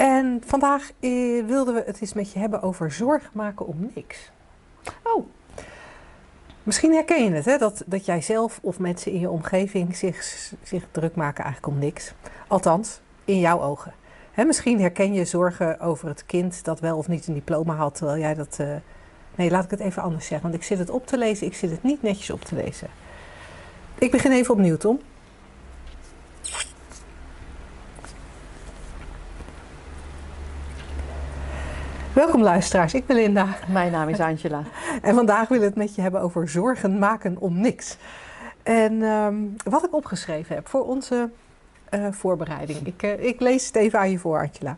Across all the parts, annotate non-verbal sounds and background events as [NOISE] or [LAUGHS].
En vandaag eh, wilden we het eens met je hebben over zorg maken om niks. Oh, Misschien herken je het, hè? Dat, dat jij zelf of mensen in je omgeving zich, zich druk maken eigenlijk om niks. Althans, in jouw ogen. Hè, misschien herken je zorgen over het kind dat wel of niet een diploma had, terwijl jij dat... eh, Nee, laat ik het even anders zeggen, want ik zit het op te lezen, ik zit het niet netjes op te lezen. Ik begin even opnieuw, Tom. Welkom luisteraars, ik ben Linda. mijn naam is Angela. En vandaag willen we het met je hebben over zorgen maken om niks. En ehm, wat ik opgeschreven heb voor onze eh, voorbereiding. Ik, eh, ik lees het even aan je voor, Angela.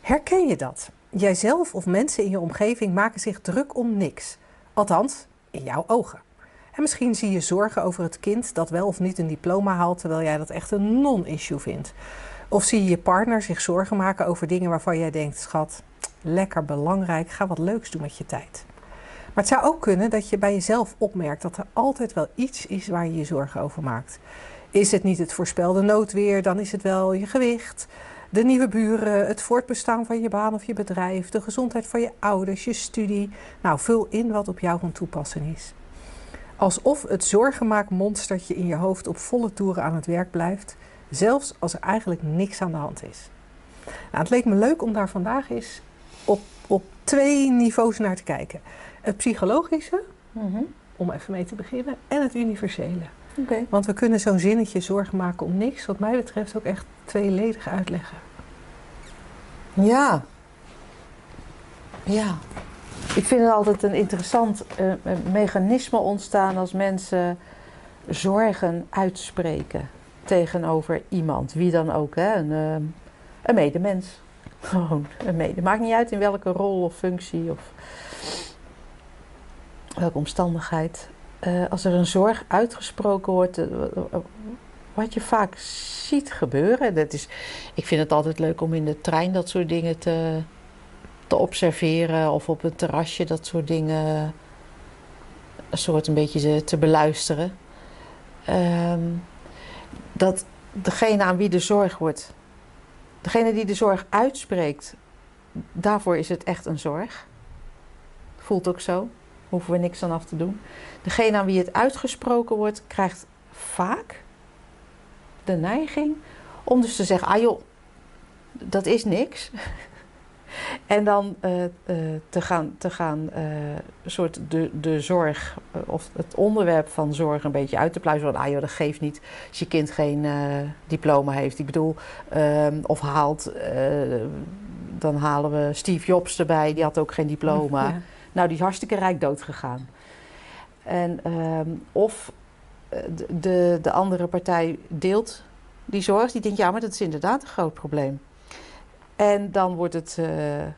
Herken je dat? Jijzelf of mensen in je omgeving maken zich druk om niks. Althans, in jouw ogen. En misschien zie je zorgen over het kind dat wel of niet een diploma haalt, terwijl jij dat echt een non-issue vindt. Of zie je je partner zich zorgen maken over dingen waarvan jij denkt, schat, lekker belangrijk, ga wat leuks doen met je tijd. Maar het zou ook kunnen dat je bij jezelf opmerkt dat er altijd wel iets is waar je je zorgen over maakt. Is het niet het voorspelde noodweer, dan is het wel je gewicht, de nieuwe buren, het voortbestaan van je baan of je bedrijf, de gezondheid van je ouders, je studie. Nou, vul in wat op jou van toepassing is. Alsof het zorgenmaakmonstertje in je hoofd op volle toeren aan het werk blijft, zelfs als er eigenlijk niks aan de hand is. Nou, het leek me leuk om daar vandaag eens op, op twee niveaus naar te kijken. Het psychologische, Mhm. om even mee te beginnen, en het universele. Oké. Want we kunnen zo'n zinnetje zorgen maken om niks, wat mij betreft ook echt tweeledig uitleggen. Ja. Ja. Ik vind het altijd een interessant eh, mechanisme ontstaan als mensen zorgen uitspreken tegenover iemand. Wie dan ook, hè? Een, eh, een medemens. [LAUGHS] Gewoon een mede. Maakt niet uit in welke rol of functie of welke omstandigheid. Eh, als er een zorg uitgesproken wordt, eh, wat je vaak ziet gebeuren. Dat is, ik vind het altijd leuk om in de trein dat soort dingen te, te observeren. Of op een terrasje dat soort dingen een soort een beetje te, te beluisteren. Ehm, dat degene aan wie de zorg wordt, degene die de zorg uitspreekt, daarvoor is het echt een zorg. Voelt ook zo. Hoeven we niks aan af te doen. Degene aan wie het uitgesproken wordt, krijgt vaak de neiging om dus te zeggen: ah joh, dat is niks. En dan eh, eh, te gaan, te gaan eh, soort de, de zorg of het onderwerp van zorg een beetje uit te pluizen. Van, ah joh, dat geeft niet als je kind geen diploma heeft. Ik bedoel, ehm, of haalt, dan halen we Steve Jobs erbij, die had ook geen diploma. Ja. Nou, die is hartstikke rijk dood gegaan. En, ehm, of de, de, de andere partij deelt die zorg. Die denkt, ja, maar dat is inderdaad een groot probleem. En dan wordt het eh, eh,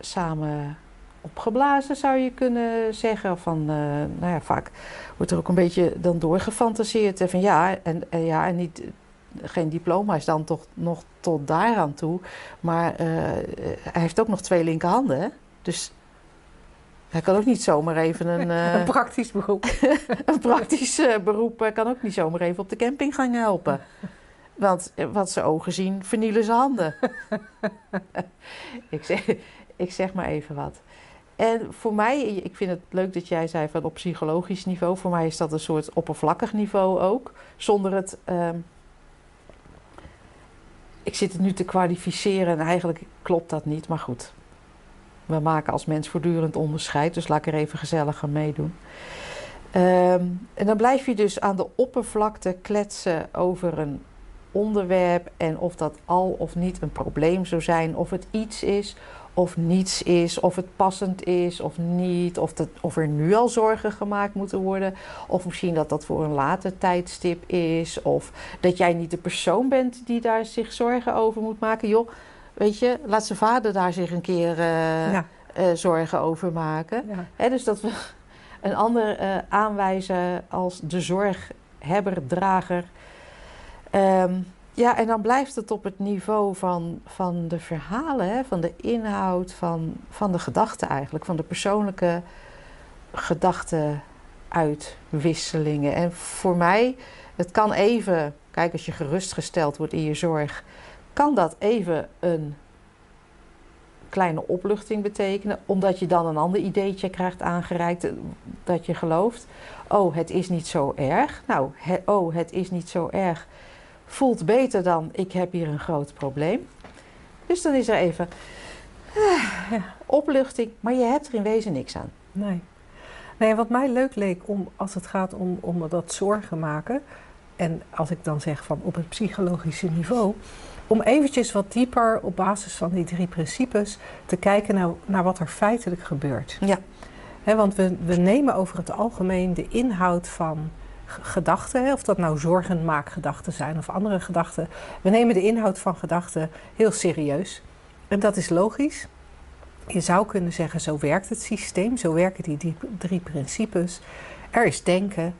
samen opgeblazen, zou je kunnen zeggen. Van, eh, nou ja, vaak wordt er ook een beetje dan doorgefantaseerd. En van ja, en, en ja, en niet, geen diploma is dan toch nog tot daaraan toe. Maar hij heeft ook nog twee linkerhanden, hè? Dus hij kan ook niet zomaar even een, [LAUGHS] Een praktisch beroep. [LAUGHS] een praktisch beroep. kan ook niet zomaar even op de camping gaan helpen. Want wat ze ogen zien, vernielen ze handen. [LAUGHS] ik, zeg, ik zeg maar even wat. En voor mij, ik vind het leuk dat jij zei van op psychologisch niveau. Voor mij is dat een soort oppervlakkig niveau ook. Zonder het. ehm, ik zit het nu te kwalificeren en eigenlijk klopt dat niet, maar goed. We maken als mens voortdurend onderscheid, dus laat ik er even gezellig aan meedoen. Ehm, en dan blijf je dus aan de oppervlakte kletsen over een onderwerp en of dat al of niet een probleem zou zijn, of het iets is of niets is, of het passend is of niet, of, dat, of er nu al zorgen gemaakt moeten worden, of misschien dat dat voor een later tijdstip is, of dat jij niet de persoon bent die daar zich zorgen over moet maken. Joh, weet je, laat zijn vader daar zich een keer eh, Ja. eh, zorgen over maken. Ja. Dus dat we een ander eh, aanwijzen als de zorghebber, drager. Ehm, ja, en dan blijft het op het niveau van, van de verhalen, hè, van de inhoud, van, van de gedachten eigenlijk, van de persoonlijke gedachtenuitwisselingen. En voor mij, het kan even, kijk, als je gerustgesteld wordt in je zorg, kan dat even een kleine opluchting betekenen, omdat je dan een ander ideetje krijgt aangereikt eh, dat je gelooft. Oh, het is niet zo erg. Nou, oh, het is niet zo erg. Voelt beter dan ik heb hier een groot probleem. Dus dan is er even eh, opluchting, maar je hebt er in wezen niks aan. Nee. Nee, wat mij leuk leek om, als het gaat om, om dat zorgen maken, en als ik dan zeg van op het psychologische niveau, om eventjes wat dieper op basis van die drie principes te kijken naar, naar wat er feitelijk gebeurt. Ja. Want we, we nemen over het algemeen de inhoud van gedachten, of dat nou zorgenmaakgedachten zijn of andere gedachten, we nemen de inhoud van gedachten heel serieus. En dat is logisch. Je zou kunnen zeggen, zo werkt het systeem, zo werken die die drie principes. Er is denken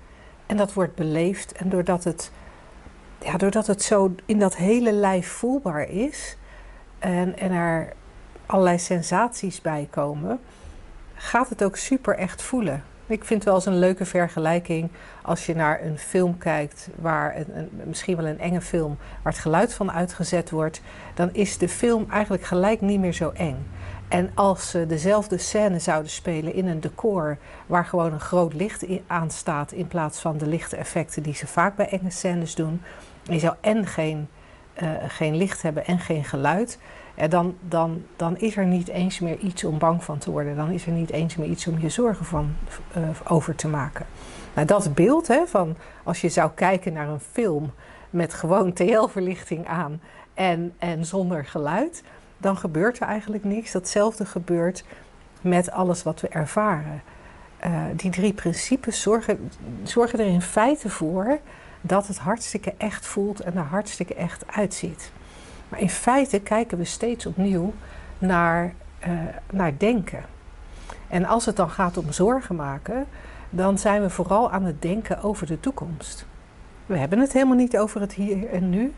en dat wordt beleefd. En doordat het, ja, doordat het zo in dat hele lijf voelbaar is en, en er allerlei sensaties bij komen, gaat het ook super echt voelen. Ik vind het wel eens een leuke vergelijking als je naar een film kijkt, waar een, misschien wel een enge film, waar het geluid van uitgezet wordt, dan is de film eigenlijk gelijk niet meer zo eng. En als ze dezelfde scène zouden spelen in een decor waar gewoon een groot licht aan staat, in plaats van de lichte effecten die ze vaak bij enge scènes doen, en je zou en geen, eh, geen licht hebben en geen geluid, dan, dan, dan is er niet eens meer iets om bang van te worden. Dan is er niet eens meer iets om je zorgen van, eh, over te maken. Nou, dat beeld hè, van als je zou kijken naar een film met gewoon TL-verlichting aan en, en zonder geluid, dan gebeurt er eigenlijk niks. Datzelfde gebeurt met alles wat we ervaren. Eh, die drie principes zorgen, zorgen er in feite voor dat het hartstikke echt voelt en er hartstikke echt uitziet. Maar in feite kijken we steeds opnieuw naar, eh, naar denken. En als het dan gaat om zorgen maken, dan zijn we vooral aan het denken over de toekomst. We hebben het helemaal niet over het hier en nu.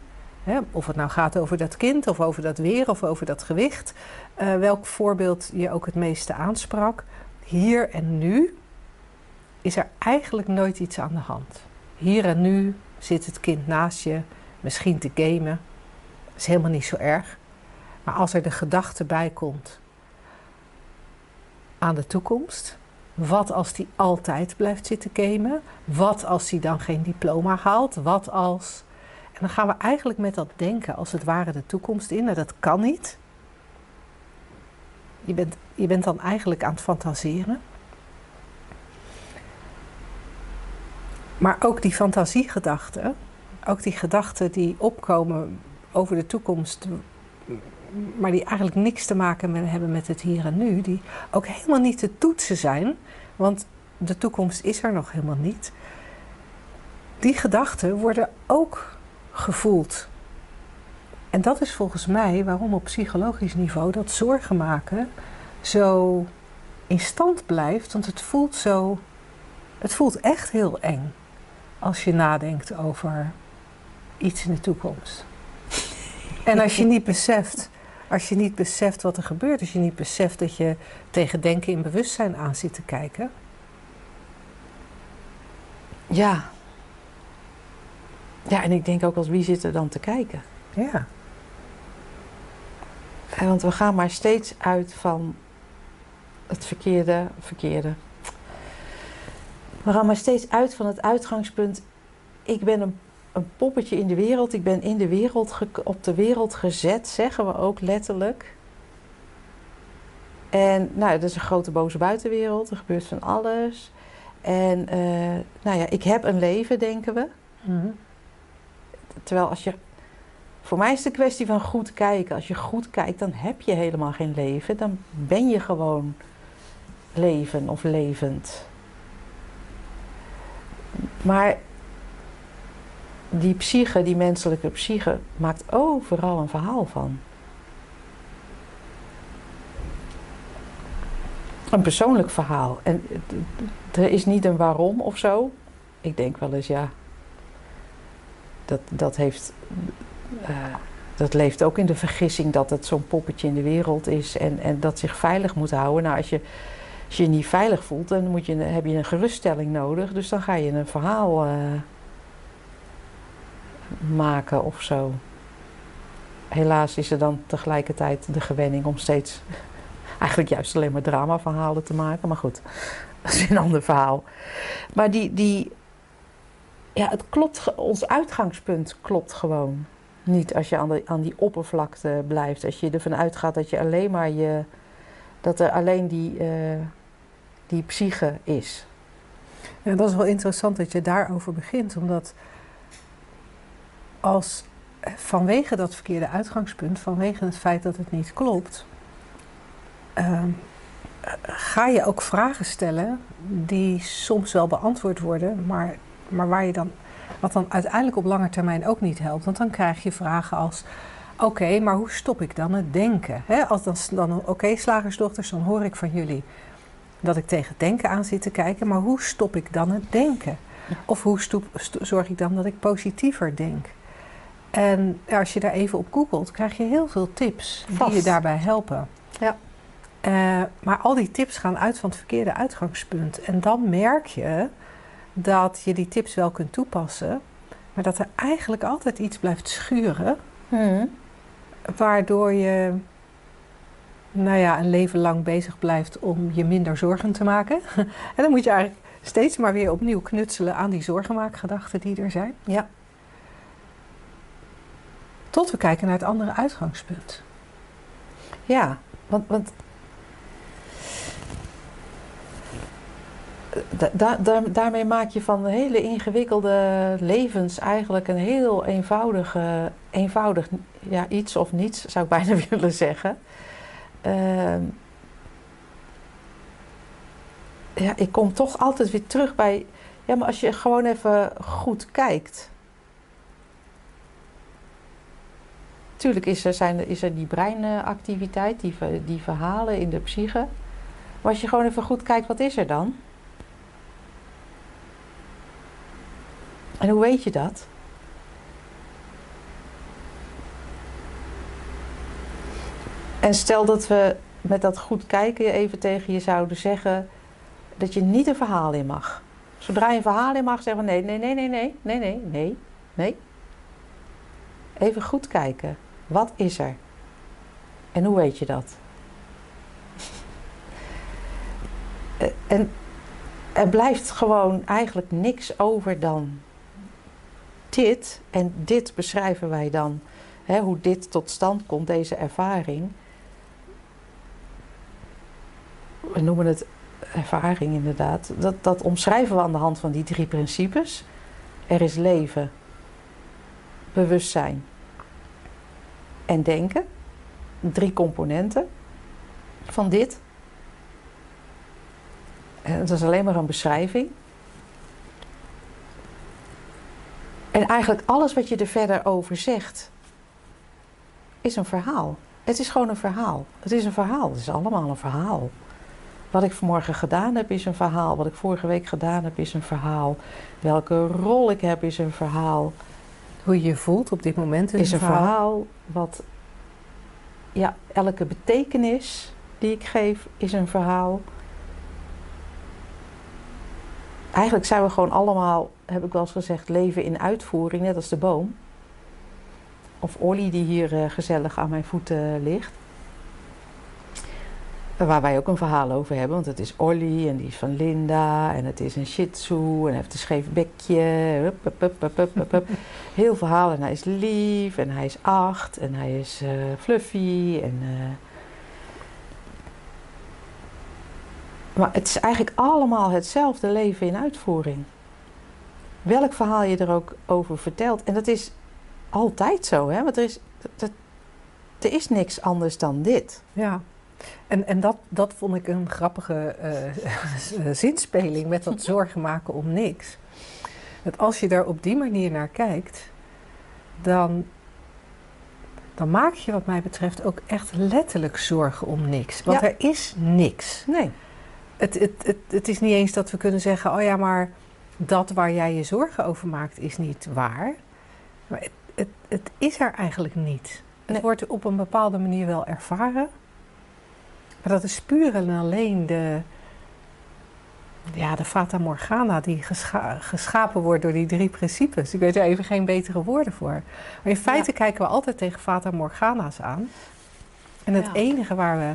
Hè? Of het nou gaat over dat kind, of over dat weer, of over dat gewicht. Eh, welk voorbeeld je ook het meeste aansprak. Hier en nu is er eigenlijk nooit iets aan de hand. Hier en nu zit het kind naast je, misschien te gamen. Is helemaal niet zo erg. Maar als er de gedachte bij komt aan de toekomst. Wat als die altijd blijft zitten gamen? Wat als hij dan geen diploma haalt? Wat als... En dan gaan we eigenlijk met dat denken als het ware de toekomst in. En dat kan niet. Je bent, je bent dan eigenlijk aan het fantaseren. Maar ook die fantasiegedachten, ook die gedachten die opkomen over de toekomst, maar die eigenlijk niks te maken hebben met het hier en nu, die ook helemaal niet te toetsen zijn, want de toekomst is er nog helemaal niet. Die gedachten worden ook gevoeld. En dat is volgens mij waarom op psychologisch niveau dat zorgen maken zo in stand blijft, want het voelt zo, het voelt echt heel eng als je nadenkt over iets in de toekomst. En als je niet beseft, als je niet beseft wat er gebeurt, als je niet beseft dat je tegen denken in bewustzijn aan zit te kijken, Ja. Ja, en ik denk ook als wie zit er dan te kijken? ja, Eh, Want we gaan maar steeds uit van het verkeerde, verkeerde. We gaan maar steeds uit van het uitgangspunt. Ik ben een, een poppetje in de wereld. Ik ben in de wereld op de wereld gezet, zeggen we ook letterlijk. En nou, dat is een grote boze buitenwereld. Er gebeurt van alles. En eh, nou ja, ik heb een leven, denken we. Mhm. Terwijl als je. Voor mij is het een kwestie van goed kijken. Als je goed kijkt, dan heb je helemaal geen leven. Dan ben je gewoon leven of levend. Maar die psyche, die menselijke psyche, maakt overal een verhaal van. Een persoonlijk verhaal. En er is niet een waarom of zo. Ik denk wel eens, ja. Dat, dat heeft. eh, dat leeft ook in de vergissing dat het zo'n poppetje in de wereld is en, en dat zich veilig moet houden. Nou, als je als je niet veilig voelt, dan moet je, heb je een geruststelling nodig. Dus dan ga je een verhaal eh, maken of zo. Helaas is er dan tegelijkertijd de gewenning om steeds [LAUGHS] eigenlijk juist alleen maar dramaverhalen te maken. Maar goed, [LAUGHS] dat is een ander verhaal. Maar die, die ja, het klopt, ons uitgangspunt klopt gewoon niet als je aan, de, aan die oppervlakte blijft. Als je ervan uitgaat dat je alleen maar je, dat er alleen die, eh, die psyche is. Ja, dat is wel interessant dat je daarover begint, omdat als vanwege dat verkeerde uitgangspunt, vanwege het feit dat het niet klopt, ehm, ga je ook vragen stellen die soms wel beantwoord worden, maar, maar waar je dan, wat dan uiteindelijk op lange termijn ook niet helpt. Want dan krijg je vragen als: oké, maar hoe stop ik dan het denken? Als dan, dan oké, slagersdochters, dan hoor ik van jullie dat ik tegen denken aan zit te kijken, maar hoe stop ik dan het denken? Of hoe zorg ik dan dat ik positiever denk? En als je daar even op googelt, krijg je heel veel tips die je daarbij helpen. Ja. Eh, maar al die tips gaan uit van het verkeerde uitgangspunt. En dan merk je dat je die tips wel kunt toepassen, maar dat er eigenlijk altijd iets blijft schuren, waardoor je nou ja, een leven lang bezig blijft om je minder zorgen te maken. [LAUGHS] en dan moet je eigenlijk steeds maar weer opnieuw knutselen aan die zorgenmaakgedachten die er zijn. Ja. Tot we kijken naar het andere uitgangspunt. Ja, want, want da- da- da- daarmee maak je van hele ingewikkelde levens eigenlijk een heel eenvoudige, eenvoudig ja, iets of niets, zou ik bijna [LAUGHS] willen zeggen. Ehm, ja, ik kom toch altijd weer terug bij. Ja, maar als je gewoon even goed kijkt. Tuurlijk is er, zijn, is er die breinactiviteit, die, die verhalen in de psyche. Maar als je gewoon even goed kijkt, wat is er dan? En hoe weet je dat? En stel dat we met dat goed kijken even tegen je zouden zeggen dat je niet een verhaal in mag. Zodra je een verhaal in mag, zeggen we nee, nee, nee, nee, nee, nee, nee, nee, nee. Even goed kijken. Wat is er? En hoe weet je dat? [LAUGHS] Eh, en er blijft gewoon eigenlijk niks over dan dit. En dit beschrijven wij dan, hè, hoe dit tot stand komt, deze ervaring. We noemen het ervaring inderdaad. Dat, dat omschrijven we aan de hand van die drie principes. Er is leven, bewustzijn en denken. Drie componenten van dit. En dat is alleen maar een beschrijving. En eigenlijk alles wat je er verder over zegt, is een verhaal. Het is gewoon een verhaal. Het is een verhaal. Het is allemaal een verhaal. Wat ik vanmorgen gedaan heb, is een verhaal. Wat ik vorige week gedaan heb, is een verhaal. Welke rol ik heb, is een verhaal. Hoe je je voelt op dit moment in Is een verhaal. Wat, ja, elke betekenis die ik geef, is een verhaal. Eigenlijk zijn we gewoon allemaal, heb ik wel eens gezegd, leven in uitvoering, net als de boom. Of Olly die hier eh, gezellig aan mijn voeten ligt. Waar wij ook een verhaal over hebben, want het is Olly en die is van Linda en het is een shih tzu en hij heeft een scheef bekje. Hup, hup, hup. Heel verhaal en hij is lief en hij is acht en hij is eh, fluffy en... eh, Maar het is eigenlijk allemaal hetzelfde leven in uitvoering. Welk verhaal je er ook over vertelt. En dat is altijd zo, hè? Want er is, dat, er is niks anders dan dit. Ja, en, en dat, dat vond ik een grappige [LAUGHS] eh, zinspeling met dat zorgen maken om niks. Dat als je daar op die manier naar kijkt, dan, dan maak je wat mij betreft ook echt letterlijk zorgen om niks. Want Ja. er is niks. Nee. het, het, het, het is niet eens dat we kunnen zeggen: oh ja, maar dat waar jij je zorgen over maakt is niet waar. Maar het, het, het is er eigenlijk niet. Het Nee. wordt op een bepaalde manier wel ervaren. Maar dat is puur en alleen de, ja, de Fata Morgana die gescha- geschapen wordt door die drie principes. Ik weet er even geen betere woorden voor. Maar in feite kijken we altijd tegen Fata Morgana's aan. En het Ja. enige waar we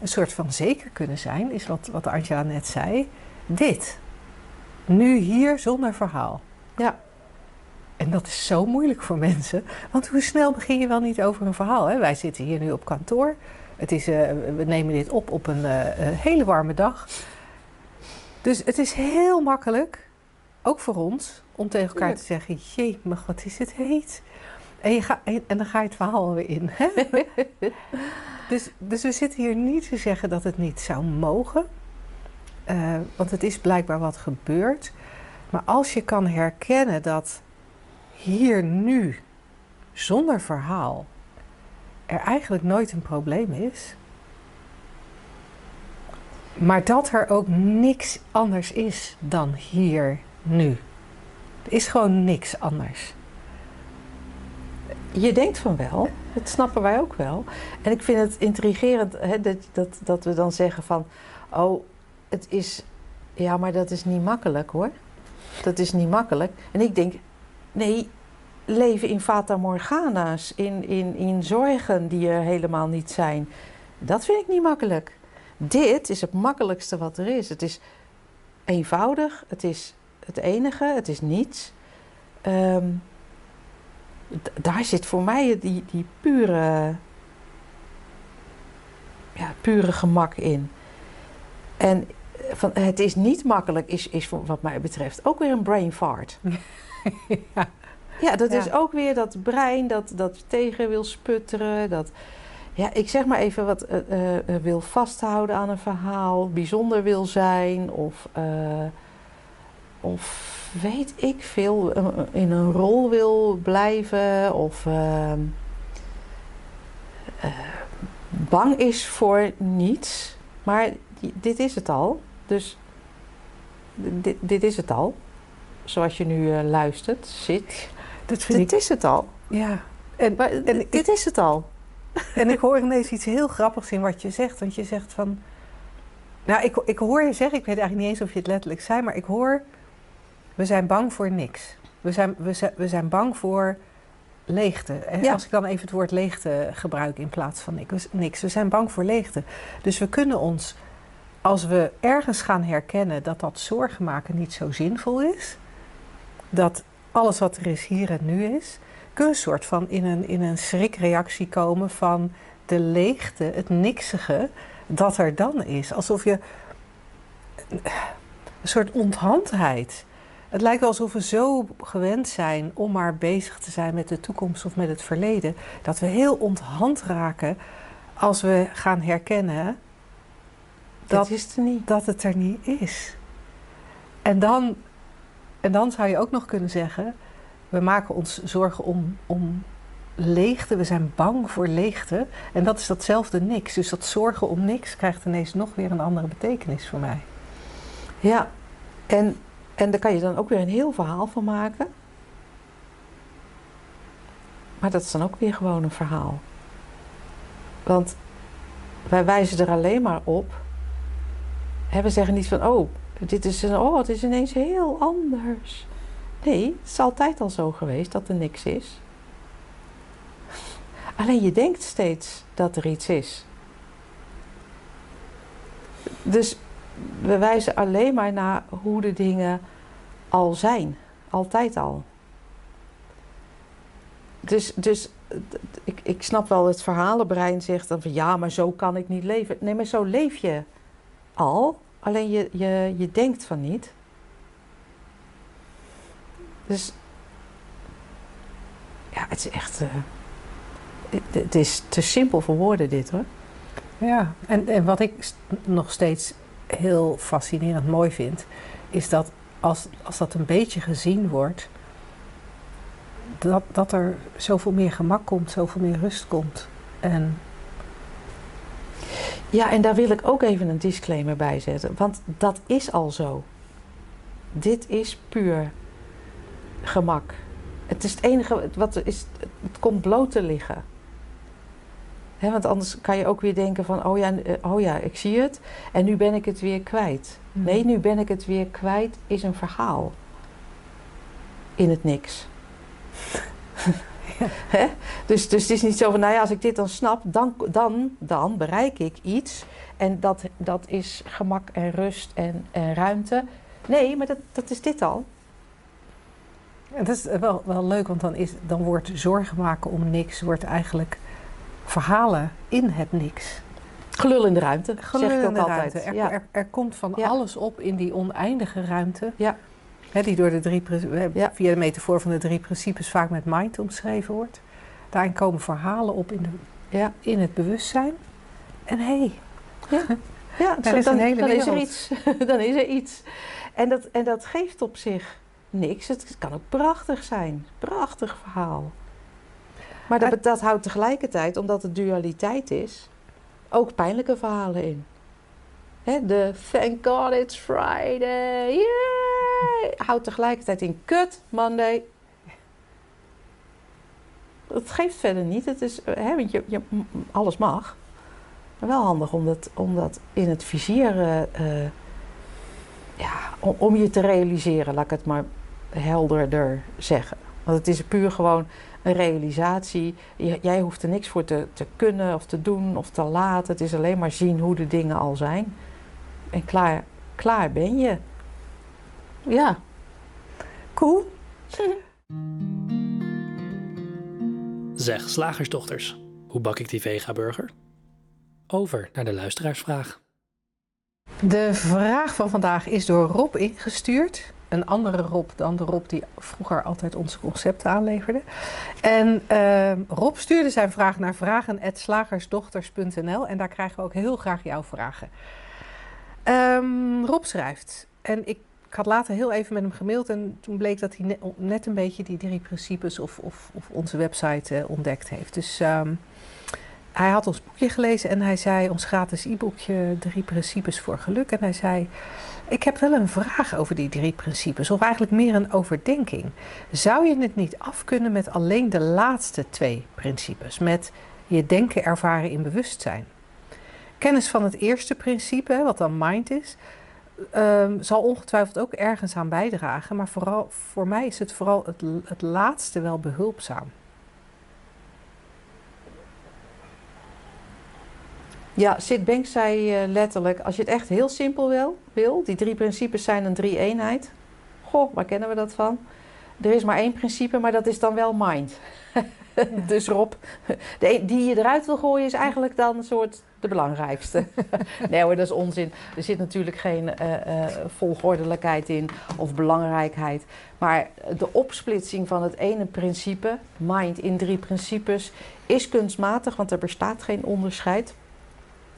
een soort van zeker kunnen zijn, is wat, wat Angela net zei. Dit. Nu hier zonder verhaal. Ja. En dat is zo moeilijk voor mensen. Want hoe snel begin je wel niet over een verhaal? Hè? Wij zitten hier nu op kantoor. Het is, eh, we nemen dit op op een eh, eh, hele warme dag. Dus het is heel makkelijk, ook voor ons, om tegen elkaar te zeggen: Jee, maar wat is het heet? En, je ga, en, en dan ga je het verhaal alweer in. Hè? [LAUGHS] dus, dus we zitten hier niet te zeggen dat het niet zou mogen. Eh, want het is blijkbaar wat gebeurt. Maar als je kan herkennen dat hier nu, zonder verhaal, er eigenlijk nooit een probleem is. Maar dat er ook niks anders is dan hier nu. Er is gewoon niks anders. Je denkt van wel, dat snappen wij ook wel. En ik vind het intrigerend hè, dat, dat, dat we dan zeggen van... oh, het is... Ja, maar dat is niet makkelijk hoor. Dat is niet makkelijk. En ik denk, nee, leven in fata morgana's, in, in, in zorgen die er helemaal niet zijn... dat vind ik niet makkelijk. Dit is het makkelijkste wat er is. Het is eenvoudig, het is het enige, het is niets... Ehm, daar zit voor mij die, die pure, ja, pure gemak in. En van, het is niet makkelijk, is, is wat mij betreft ook weer een brain fart. [LAUGHS] ja. Ja, dat Ja. is ook weer dat brein dat, dat tegen wil sputteren. Dat, ja, ik zeg maar even wat eh, eh, eh, wil vasthouden aan een verhaal, bijzonder wil zijn of, of weet ik veel, in een rol wil blijven of ehm, eh, bang is voor niets. Maar dit is het al. Dus dit, dit is het al. Zoals je nu luistert, zit. Dat vind Dit ik. is het al. Ja. En, Maar, en, dit ik, is het al. en ik hoor ineens iets heel grappigs in wat je zegt. Want je zegt van. Nou, ik, ik hoor je zeggen, ik weet eigenlijk niet eens of je het letterlijk zei, maar ik hoor. We zijn bang voor niks. We zijn, we zijn, we zijn bang voor leegte. En Ja. als ik dan even het woord leegte gebruik in plaats van niks, niks. We zijn bang voor leegte. Dus we kunnen ons, als we ergens gaan herkennen dat dat zorgen maken niet zo zinvol is, dat alles wat er is hier en nu is, kunnen we een soort van in een, in een schrikreactie komen van de leegte, het niksige, dat er dan is. Alsof je een soort onthandheid. Het lijkt wel alsof we zo gewend zijn om maar bezig te zijn met de toekomst of met het verleden, dat we heel onthand raken als we gaan herkennen Dat dat, is er niet. dat het er niet is. En dan, en dan zou je ook nog kunnen zeggen, we maken ons zorgen om, om leegte, we zijn bang voor leegte. En dat is datzelfde niks. Dus dat zorgen om niks krijgt ineens nog weer een andere betekenis voor mij. Ja, en, en daar kan je dan ook weer een heel verhaal van maken. Maar dat is dan ook weer gewoon een verhaal. Want wij wijzen er alleen maar op. Hè, we zeggen niet van, oh, dit is, oh, het is ineens heel anders. Nee, het is altijd al zo geweest dat er niks is. Alleen je denkt steeds dat er iets is. Dus we wijzen alleen maar naar hoe de dingen al zijn. Altijd al. Dus, dus ik, ik snap wel, het verhalenbrein zegt dan van ja, maar zo kan ik niet leven. Nee, maar zo leef je al. Alleen je, je, je denkt van niet. Dus ja, het is echt. eh, het, is te simpel voor woorden, dit hoor. Ja, en, en wat ik nog steeds heel fascinerend mooi vind, is dat als, als dat een beetje gezien wordt, dat, dat er zoveel meer gemak komt, zoveel meer rust komt. En Ja, en daar wil ik ook even een disclaimer bij zetten. Want dat is al zo. Dit is puur gemak. Het is het enige wat is. Het komt bloot te liggen. He, want anders kan je ook weer denken van, oh ja, eh, oh ja, ik zie het en nu ben ik het weer kwijt. Mhm. Nee, nu ben ik het weer kwijt is een verhaal. In het niks. [LAUGHS] [LAUGHS] Hè? Dus, dus het is niet zo van, nou ja, als ik dit dan snap, dan, dan, dan bereik ik iets. En dat, dat is gemak en rust en, en ruimte. Nee, maar dat, dat is dit al. Dat is wel, wel leuk, want dan, is, dan wordt zorgen maken om niks, wordt eigenlijk verhalen in het niks. Gelul in de ruimte, zeg ik ook altijd. ruimte. Er, Ja. er, er komt van Ja. alles op in die oneindige ruimte. Ja. Die door de drie, Ja. via de metafoor van de drie principes vaak met mind omschreven wordt. Daarin komen verhalen op in, de, Ja. in het bewustzijn. En hé, hey, Ja, [LAUGHS] Daar zo- is dan, een hele dan is er iets. [LAUGHS] dan is er iets. En dat, en dat geeft op zich niks. Het kan ook prachtig zijn. Prachtig verhaal. Maar dat, dat houdt tegelijkertijd, omdat het dualiteit is, ook pijnlijke verhalen in. De thank God it's Friday. Yay! Houdt tegelijkertijd in kut Monday. Het geeft verder niet. Het is, eh, hè, want je, je, alles mag. Maar wel handig om dat, dat in het vizier, eh, eh, ja, om, je te realiseren, laat ik het maar helderder zeggen. Want het is puur gewoon een realisatie. Jij hoeft er niks voor te, te kunnen of te doen of te laten. Het is alleen maar zien hoe de dingen al zijn. En klaar, klaar ben je. Ja. cool. [LAUGHS] Zeg, slagersdochters, hoe bak ik die vega-burger? Over naar de luisteraarsvraag. De vraag van vandaag is door Rob ingestuurd. Een andere Rob dan de Rob die vroeger altijd onze concepten aanleverde. En ehm, Rob stuurde zijn vraag naar vragen.slagersdochters.nl en daar krijgen we ook heel graag jouw vragen. Ehm, Rob schrijft, en ik, ik had later heel even met hem gemaild en toen bleek dat hij net, een beetje die drie principes of, of, of onze website eh, ontdekt heeft. Dus ehm, hij had ons boekje gelezen en hij zei, ons gratis e-boekje Drie Principes voor Geluk. En hij zei, ik heb wel een vraag over die drie principes, of eigenlijk meer een overdenking. Zou je het niet af kunnen met alleen de laatste twee principes, met je denken ervaren in bewustzijn? Kennis van het eerste principe, wat dan mind is, ehm, zal ongetwijfeld ook ergens aan bijdragen, maar vooral, voor mij is het vooral het, het laatste wel behulpzaam. Ja, Sid zei eh, letterlijk, als je het echt heel simpel wil, wil, die drie principes zijn een drie-eenheid. Goh, waar kennen we dat van? Er is maar één principe, maar dat is dan wel mind. [LAUGHS] [LAUGHS] dus Rob, de een- die je eruit wil gooien is eigenlijk dan een soort de belangrijkste. [LAUGHS] nee hoor, dat is onzin. Er zit natuurlijk geen eh, volgordelijkheid in of belangrijkheid. Maar de opsplitsing van het ene principe, mind in drie principes, is kunstmatig, want er bestaat geen onderscheid.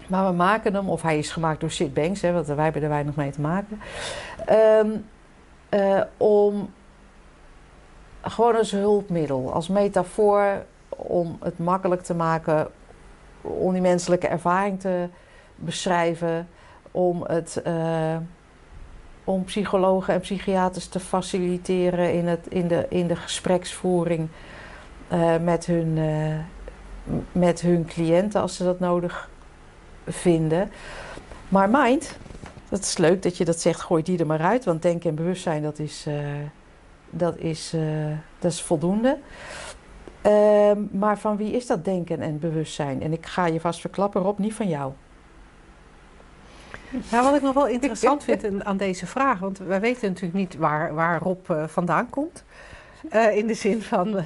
Maar we maken hem, of hij is gemaakt door Sid Banks, hè, want wij hebben er weinig mee te maken. ehm, eh, om gewoon als hulpmiddel, als metafoor, om het makkelijk te maken, om die menselijke ervaring te beschrijven, om het. eh, om psychologen en psychiaters te faciliteren in, het, in, de, in de gespreksvoering eh, met, hun, eh, met hun cliënten als ze dat nodig vinden. Maar mind, dat is leuk dat je dat zegt, gooi die er maar uit. Want denken en bewustzijn, dat is, dat is, eh, dat is voldoende. Ehm, maar van wie is dat denken en bewustzijn? En ik ga je vast verklappen, Rob, niet van jou. Nou, wat ik nog wel interessant vind in- aan deze vraag, want wij weten natuurlijk niet waar, waar Rob eh, vandaan komt. Eh, in de zin van,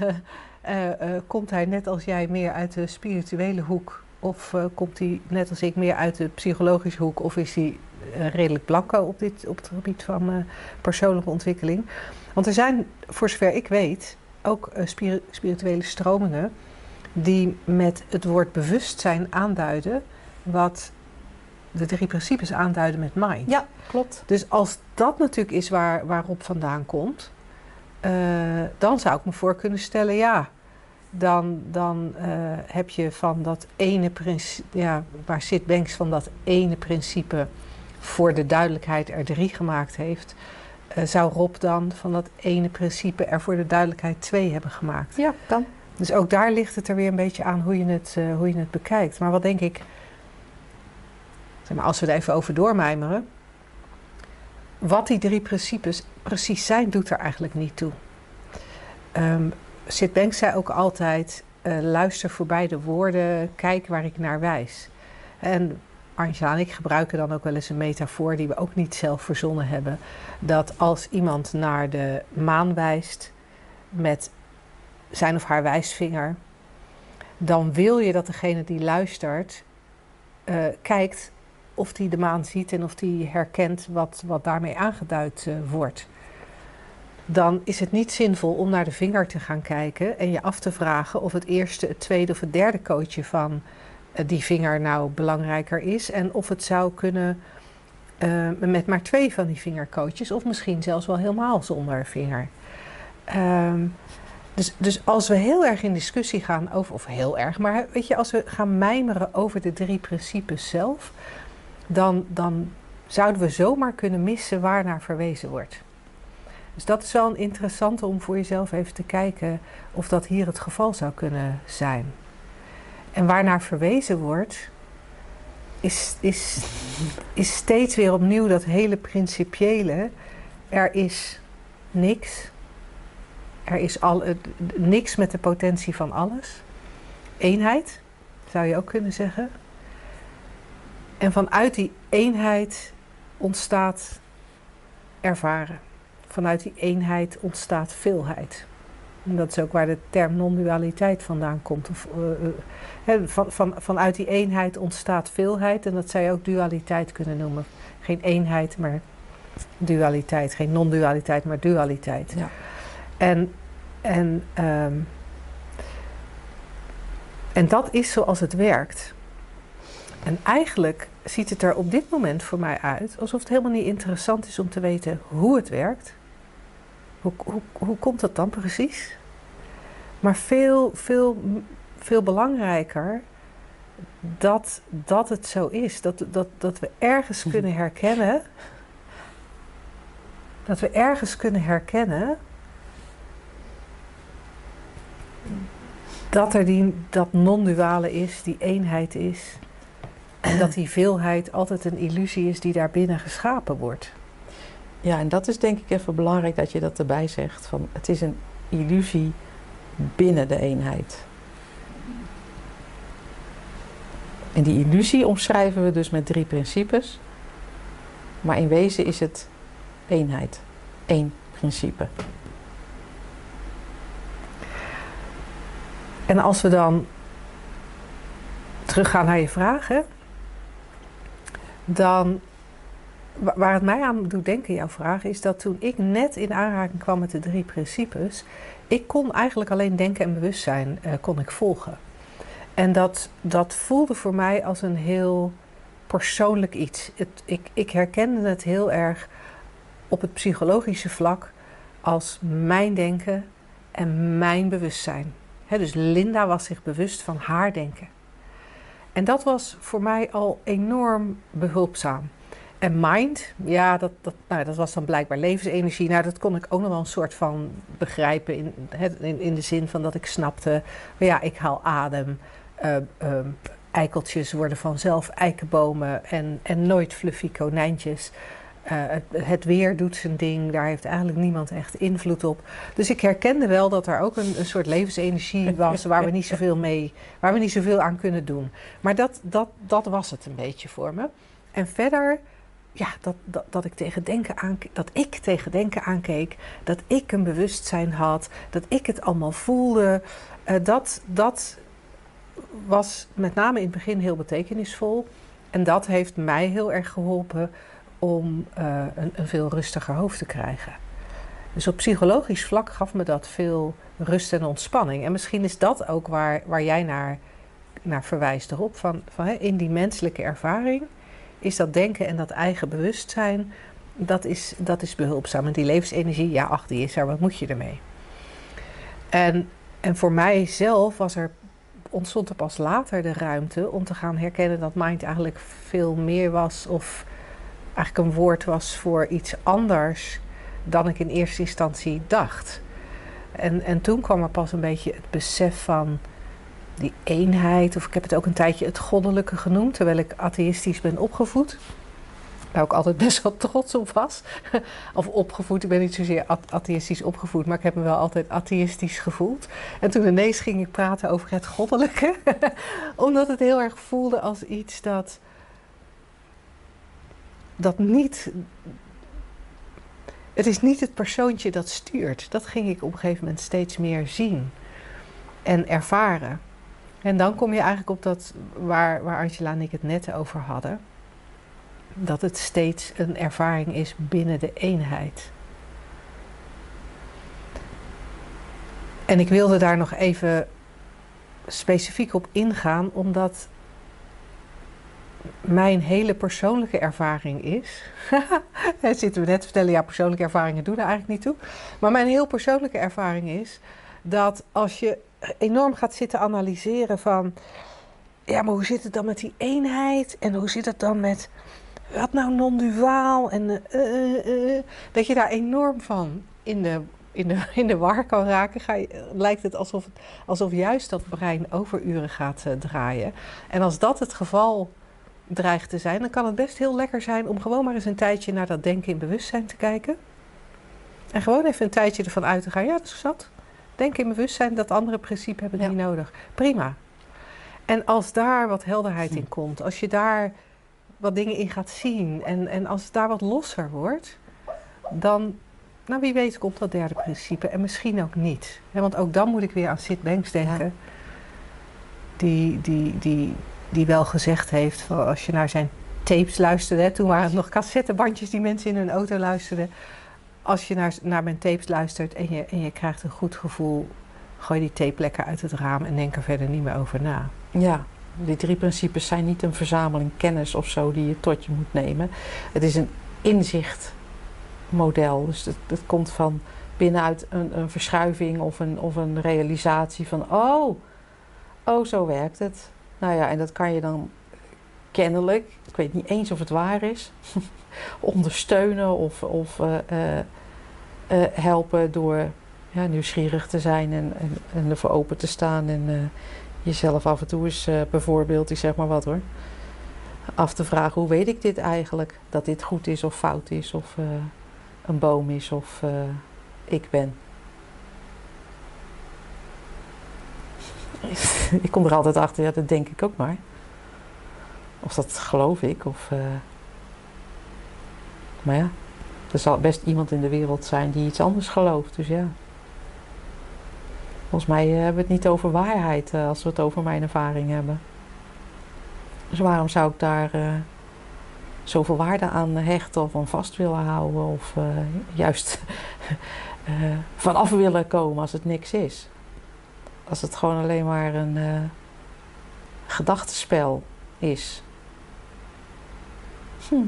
komt hij net als jij meer uit de spirituele hoek? Of komt hij net als ik meer uit de psychologische hoek? Of is hij redelijk blanco op, dit, op het gebied van eh, persoonlijke ontwikkeling? Want er zijn, voor zover ik weet, ook eh, spiri- spirituele stromingen die met het woord bewustzijn aanduiden wat de drie principes aanduiden met mind. Ja, klopt. Dus als dat natuurlijk is waar, waar Rob vandaan komt, eh, dan zou ik me voor kunnen stellen, ja, dan, dan eh, heb je van dat ene principe, ja, waar Sid Banks van dat ene principe voor de duidelijkheid er drie gemaakt heeft, uh, zou Rob dan van dat ene principe er voor de duidelijkheid twee hebben gemaakt. Ja, kan. Dus ook daar ligt het er weer een beetje aan hoe je het, uh, hoe je het bekijkt. Maar wat denk ik, zeg maar, als we er even over doormijmeren, wat die drie principes precies zijn, doet er eigenlijk niet toe. Um, Sid Banks zei ook altijd: uh, luister voorbij de woorden, kijk waar ik naar wijs. En Angela en ik gebruiken dan ook wel eens een metafoor die we ook niet zelf verzonnen hebben. Dat als iemand naar de maan wijst met zijn of haar wijsvinger, dan wil je dat degene die luistert uh, kijkt of die de maan ziet en of die herkent wat, wat daarmee aangeduid uh, wordt dan is het niet zinvol om naar de vinger te gaan kijken en je af te vragen of het eerste, het tweede of het derde kootje van die vinger nou belangrijker is en of het zou kunnen uh, met maar twee van die vingerkootjes of misschien zelfs wel helemaal zonder vinger. Um, dus, dus als we heel erg in discussie gaan over, of heel erg, maar weet je, als we gaan mijmeren over de drie principes zelf, dan, dan zouden we zomaar kunnen missen waar naar verwezen wordt. Dus dat is wel een interessante om voor jezelf even te kijken of dat hier het geval zou kunnen zijn. En waarnaar verwezen wordt, is, is, is steeds weer opnieuw dat hele principiële. Er is niks. Er is al, niks met de potentie van alles. Eenheid, zou je ook kunnen zeggen. En vanuit die eenheid ontstaat ervaren vanuit die eenheid ontstaat veelheid. En dat is ook waar de term non-dualiteit vandaan komt. Of, uh, uh, van, van, vanuit die eenheid ontstaat veelheid. En dat zou je ook dualiteit kunnen noemen. Geen eenheid, maar dualiteit. Geen non-dualiteit, maar dualiteit. Ja. En, en, um, en dat is zoals het werkt. En eigenlijk ziet het er op dit moment voor mij uit alsof het helemaal niet interessant is om te weten hoe het werkt. Hoe, hoe, hoe komt dat dan precies? Maar veel, veel, veel belangrijker dat, dat het zo is. Dat, dat, dat we ergens [LAUGHS] kunnen herkennen. Dat we ergens kunnen herkennen. Dat er die, dat non-duale is, die eenheid is. En dat die veelheid altijd een illusie is die daarbinnen geschapen wordt. Ja, en dat is denk ik even belangrijk dat je dat erbij zegt. Van, het is een illusie binnen de eenheid. En die illusie omschrijven we dus met drie principes. Maar in wezen is het eenheid. één principe. En als we dan teruggaan naar je vragen, dan waar het mij aan doet denken, jouw vraag, is dat toen ik net in aanraking kwam met de drie principes, ik kon eigenlijk alleen denken en bewustzijn uh, kon ik volgen. En dat, dat voelde voor mij als een heel persoonlijk iets. Het, ik, ik herkende het heel erg op het psychologische vlak als mijn denken en mijn bewustzijn. dus Linda was zich bewust van haar denken. En dat was voor mij al enorm behulpzaam. En mind, ja, dat, dat, nou, dat was dan blijkbaar levensenergie. Nou, dat kon ik ook nog wel een soort van begrijpen in, in, in de zin van dat ik snapte, ja, ik haal adem. Uh, uh, eikeltjes worden vanzelf eikenbomen en, en nooit fluffy konijntjes. Uh, het, het, weer doet zijn ding, daar heeft eigenlijk niemand echt invloed op. Dus ik herkende wel dat er ook een, een soort levensenergie [LAUGHS] was waar we niet zoveel mee, waar we niet zoveel aan kunnen doen. Maar dat, dat, dat was het een beetje voor me. En verder ja, dat, dat, dat, ik tegen denken aankeek, dat ik tegen denken aankeek, dat ik een bewustzijn had, dat ik het allemaal voelde. Uh, dat, dat was met name in het begin heel betekenisvol. En dat heeft mij heel erg geholpen om uh, een, een, veel rustiger hoofd te krijgen. Dus op psychologisch vlak gaf me dat veel rust en ontspanning. En misschien is dat ook waar, waar jij naar, naar verwijst erop. Van, van, hè, in die menselijke ervaring is dat denken en dat eigen bewustzijn, dat is, dat is behulpzaam. En die levensenergie, ja, ach, die is er, wat moet je ermee? En, en voor mijzelf was er, ontstond er pas later de ruimte om te gaan herkennen dat mind eigenlijk veel meer was of eigenlijk een woord was voor iets anders dan ik in eerste instantie dacht. En, en toen kwam er pas een beetje het besef van die eenheid, of ik heb het ook een tijdje het goddelijke genoemd, terwijl ik atheïstisch ben opgevoed. Waar ik altijd best wel [LAUGHS] trots op was. [LAUGHS] of opgevoed, ik ben niet zozeer atheïstisch opgevoed, maar ik heb me wel altijd atheïstisch gevoeld. En toen ineens ging ik praten over het goddelijke, [LAUGHS] omdat het heel erg voelde als iets dat, dat niet het is niet het persoontje dat stuurt. Dat ging ik op een gegeven moment steeds meer zien en ervaren. En dan kom je eigenlijk op dat waar, waar Angela en ik het net over hadden. Dat het steeds een ervaring is binnen de eenheid. En ik wilde daar nog even specifiek op ingaan, omdat mijn hele persoonlijke ervaring is. [LAUGHS] zitten we net te vertellen, ja, persoonlijke ervaringen doen er eigenlijk niet toe. Maar mijn heel persoonlijke ervaring is dat als je enorm gaat zitten analyseren van. Ja, maar hoe zit het dan met die eenheid? En hoe zit het dan met. Wat nou non-duaal? En uh, uh, dat je daar enorm van in de, in de, in de war kan raken. Ga je, lijkt het alsof, alsof juist dat brein overuren gaat draaien. En als dat het geval dreigt te zijn, dan kan het best heel lekker zijn om gewoon maar eens een tijdje naar dat denken in bewustzijn te kijken. En gewoon even een tijdje ervan uit te gaan. Ja, dat is zat. Denken in bewustzijn, dat andere principe hebben we niet nodig. Prima. En als daar wat helderheid in komt, als je daar wat dingen in gaat zien en, en als het daar wat losser wordt, dan, nou wie weet, komt dat derde principe en misschien ook niet. want ook dan moet ik weer aan Sid Banks denken, die, die, die, die wel gezegd heeft, van als je naar zijn tapes luisterde, toen waren het nog cassettebandjes die mensen in hun auto luisterden. Als je naar, naar mijn tapes luistert en je, en je krijgt een goed gevoel, gooi die tape lekker uit het raam en denk er verder niet meer over na. Ja, die drie principes zijn niet een verzameling kennis of zo die je tot je moet nemen. Het is een inzichtmodel. Dus het, het komt van binnenuit een, een verschuiving of een, of een realisatie van: oh, oh, zo werkt het. Nou ja, en dat kan je dan kennelijk, ik weet niet eens of het waar is, [LAUGHS] ondersteunen of, of uh, uh, helpen door ja, nieuwsgierig te zijn en, en, en ervoor open te staan en jezelf af en toe eens bijvoorbeeld, ik zeg maar wat hoor, af te vragen hoe weet ik dit eigenlijk, dat dit goed is of fout is of een boom is of ik ben. [LAUGHS] ik kom er altijd achter, ja, dat denk ik ook maar. Of dat geloof ik, of. Uh... Maar ja, er zal best iemand in de wereld zijn die iets anders gelooft, dus ja. Volgens mij hebben we het niet over waarheid uh, als we het over mijn ervaring hebben. Dus waarom zou ik daar uh, zoveel waarde aan hechten of aan vast willen houden of juist [LAUGHS] vanaf willen komen als het niks is? Als het gewoon alleen maar een uh, gedachtenspel is. Hm.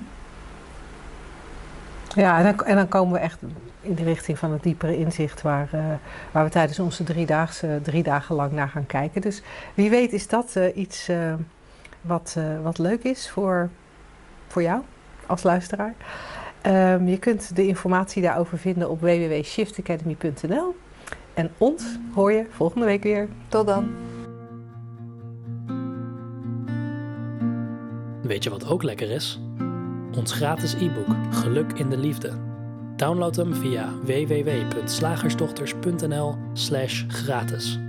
Ja, en dan, en dan, komen we echt in de richting van het diepere inzicht waar, uh, waar we tijdens onze driedaagse, drie dagen lang naar gaan kijken. Dus wie weet is dat uh, iets uh, wat, wat leuk is voor, voor jou als luisteraar. Um, je kunt de informatie daarover vinden op www.shiftacademy.nl. En ons hoor je volgende week weer. Tot dan. Weet je wat ook lekker is? Ons gratis e-book Geluk in de Liefde. Download hem via www.slagersdochters.nl/gratis.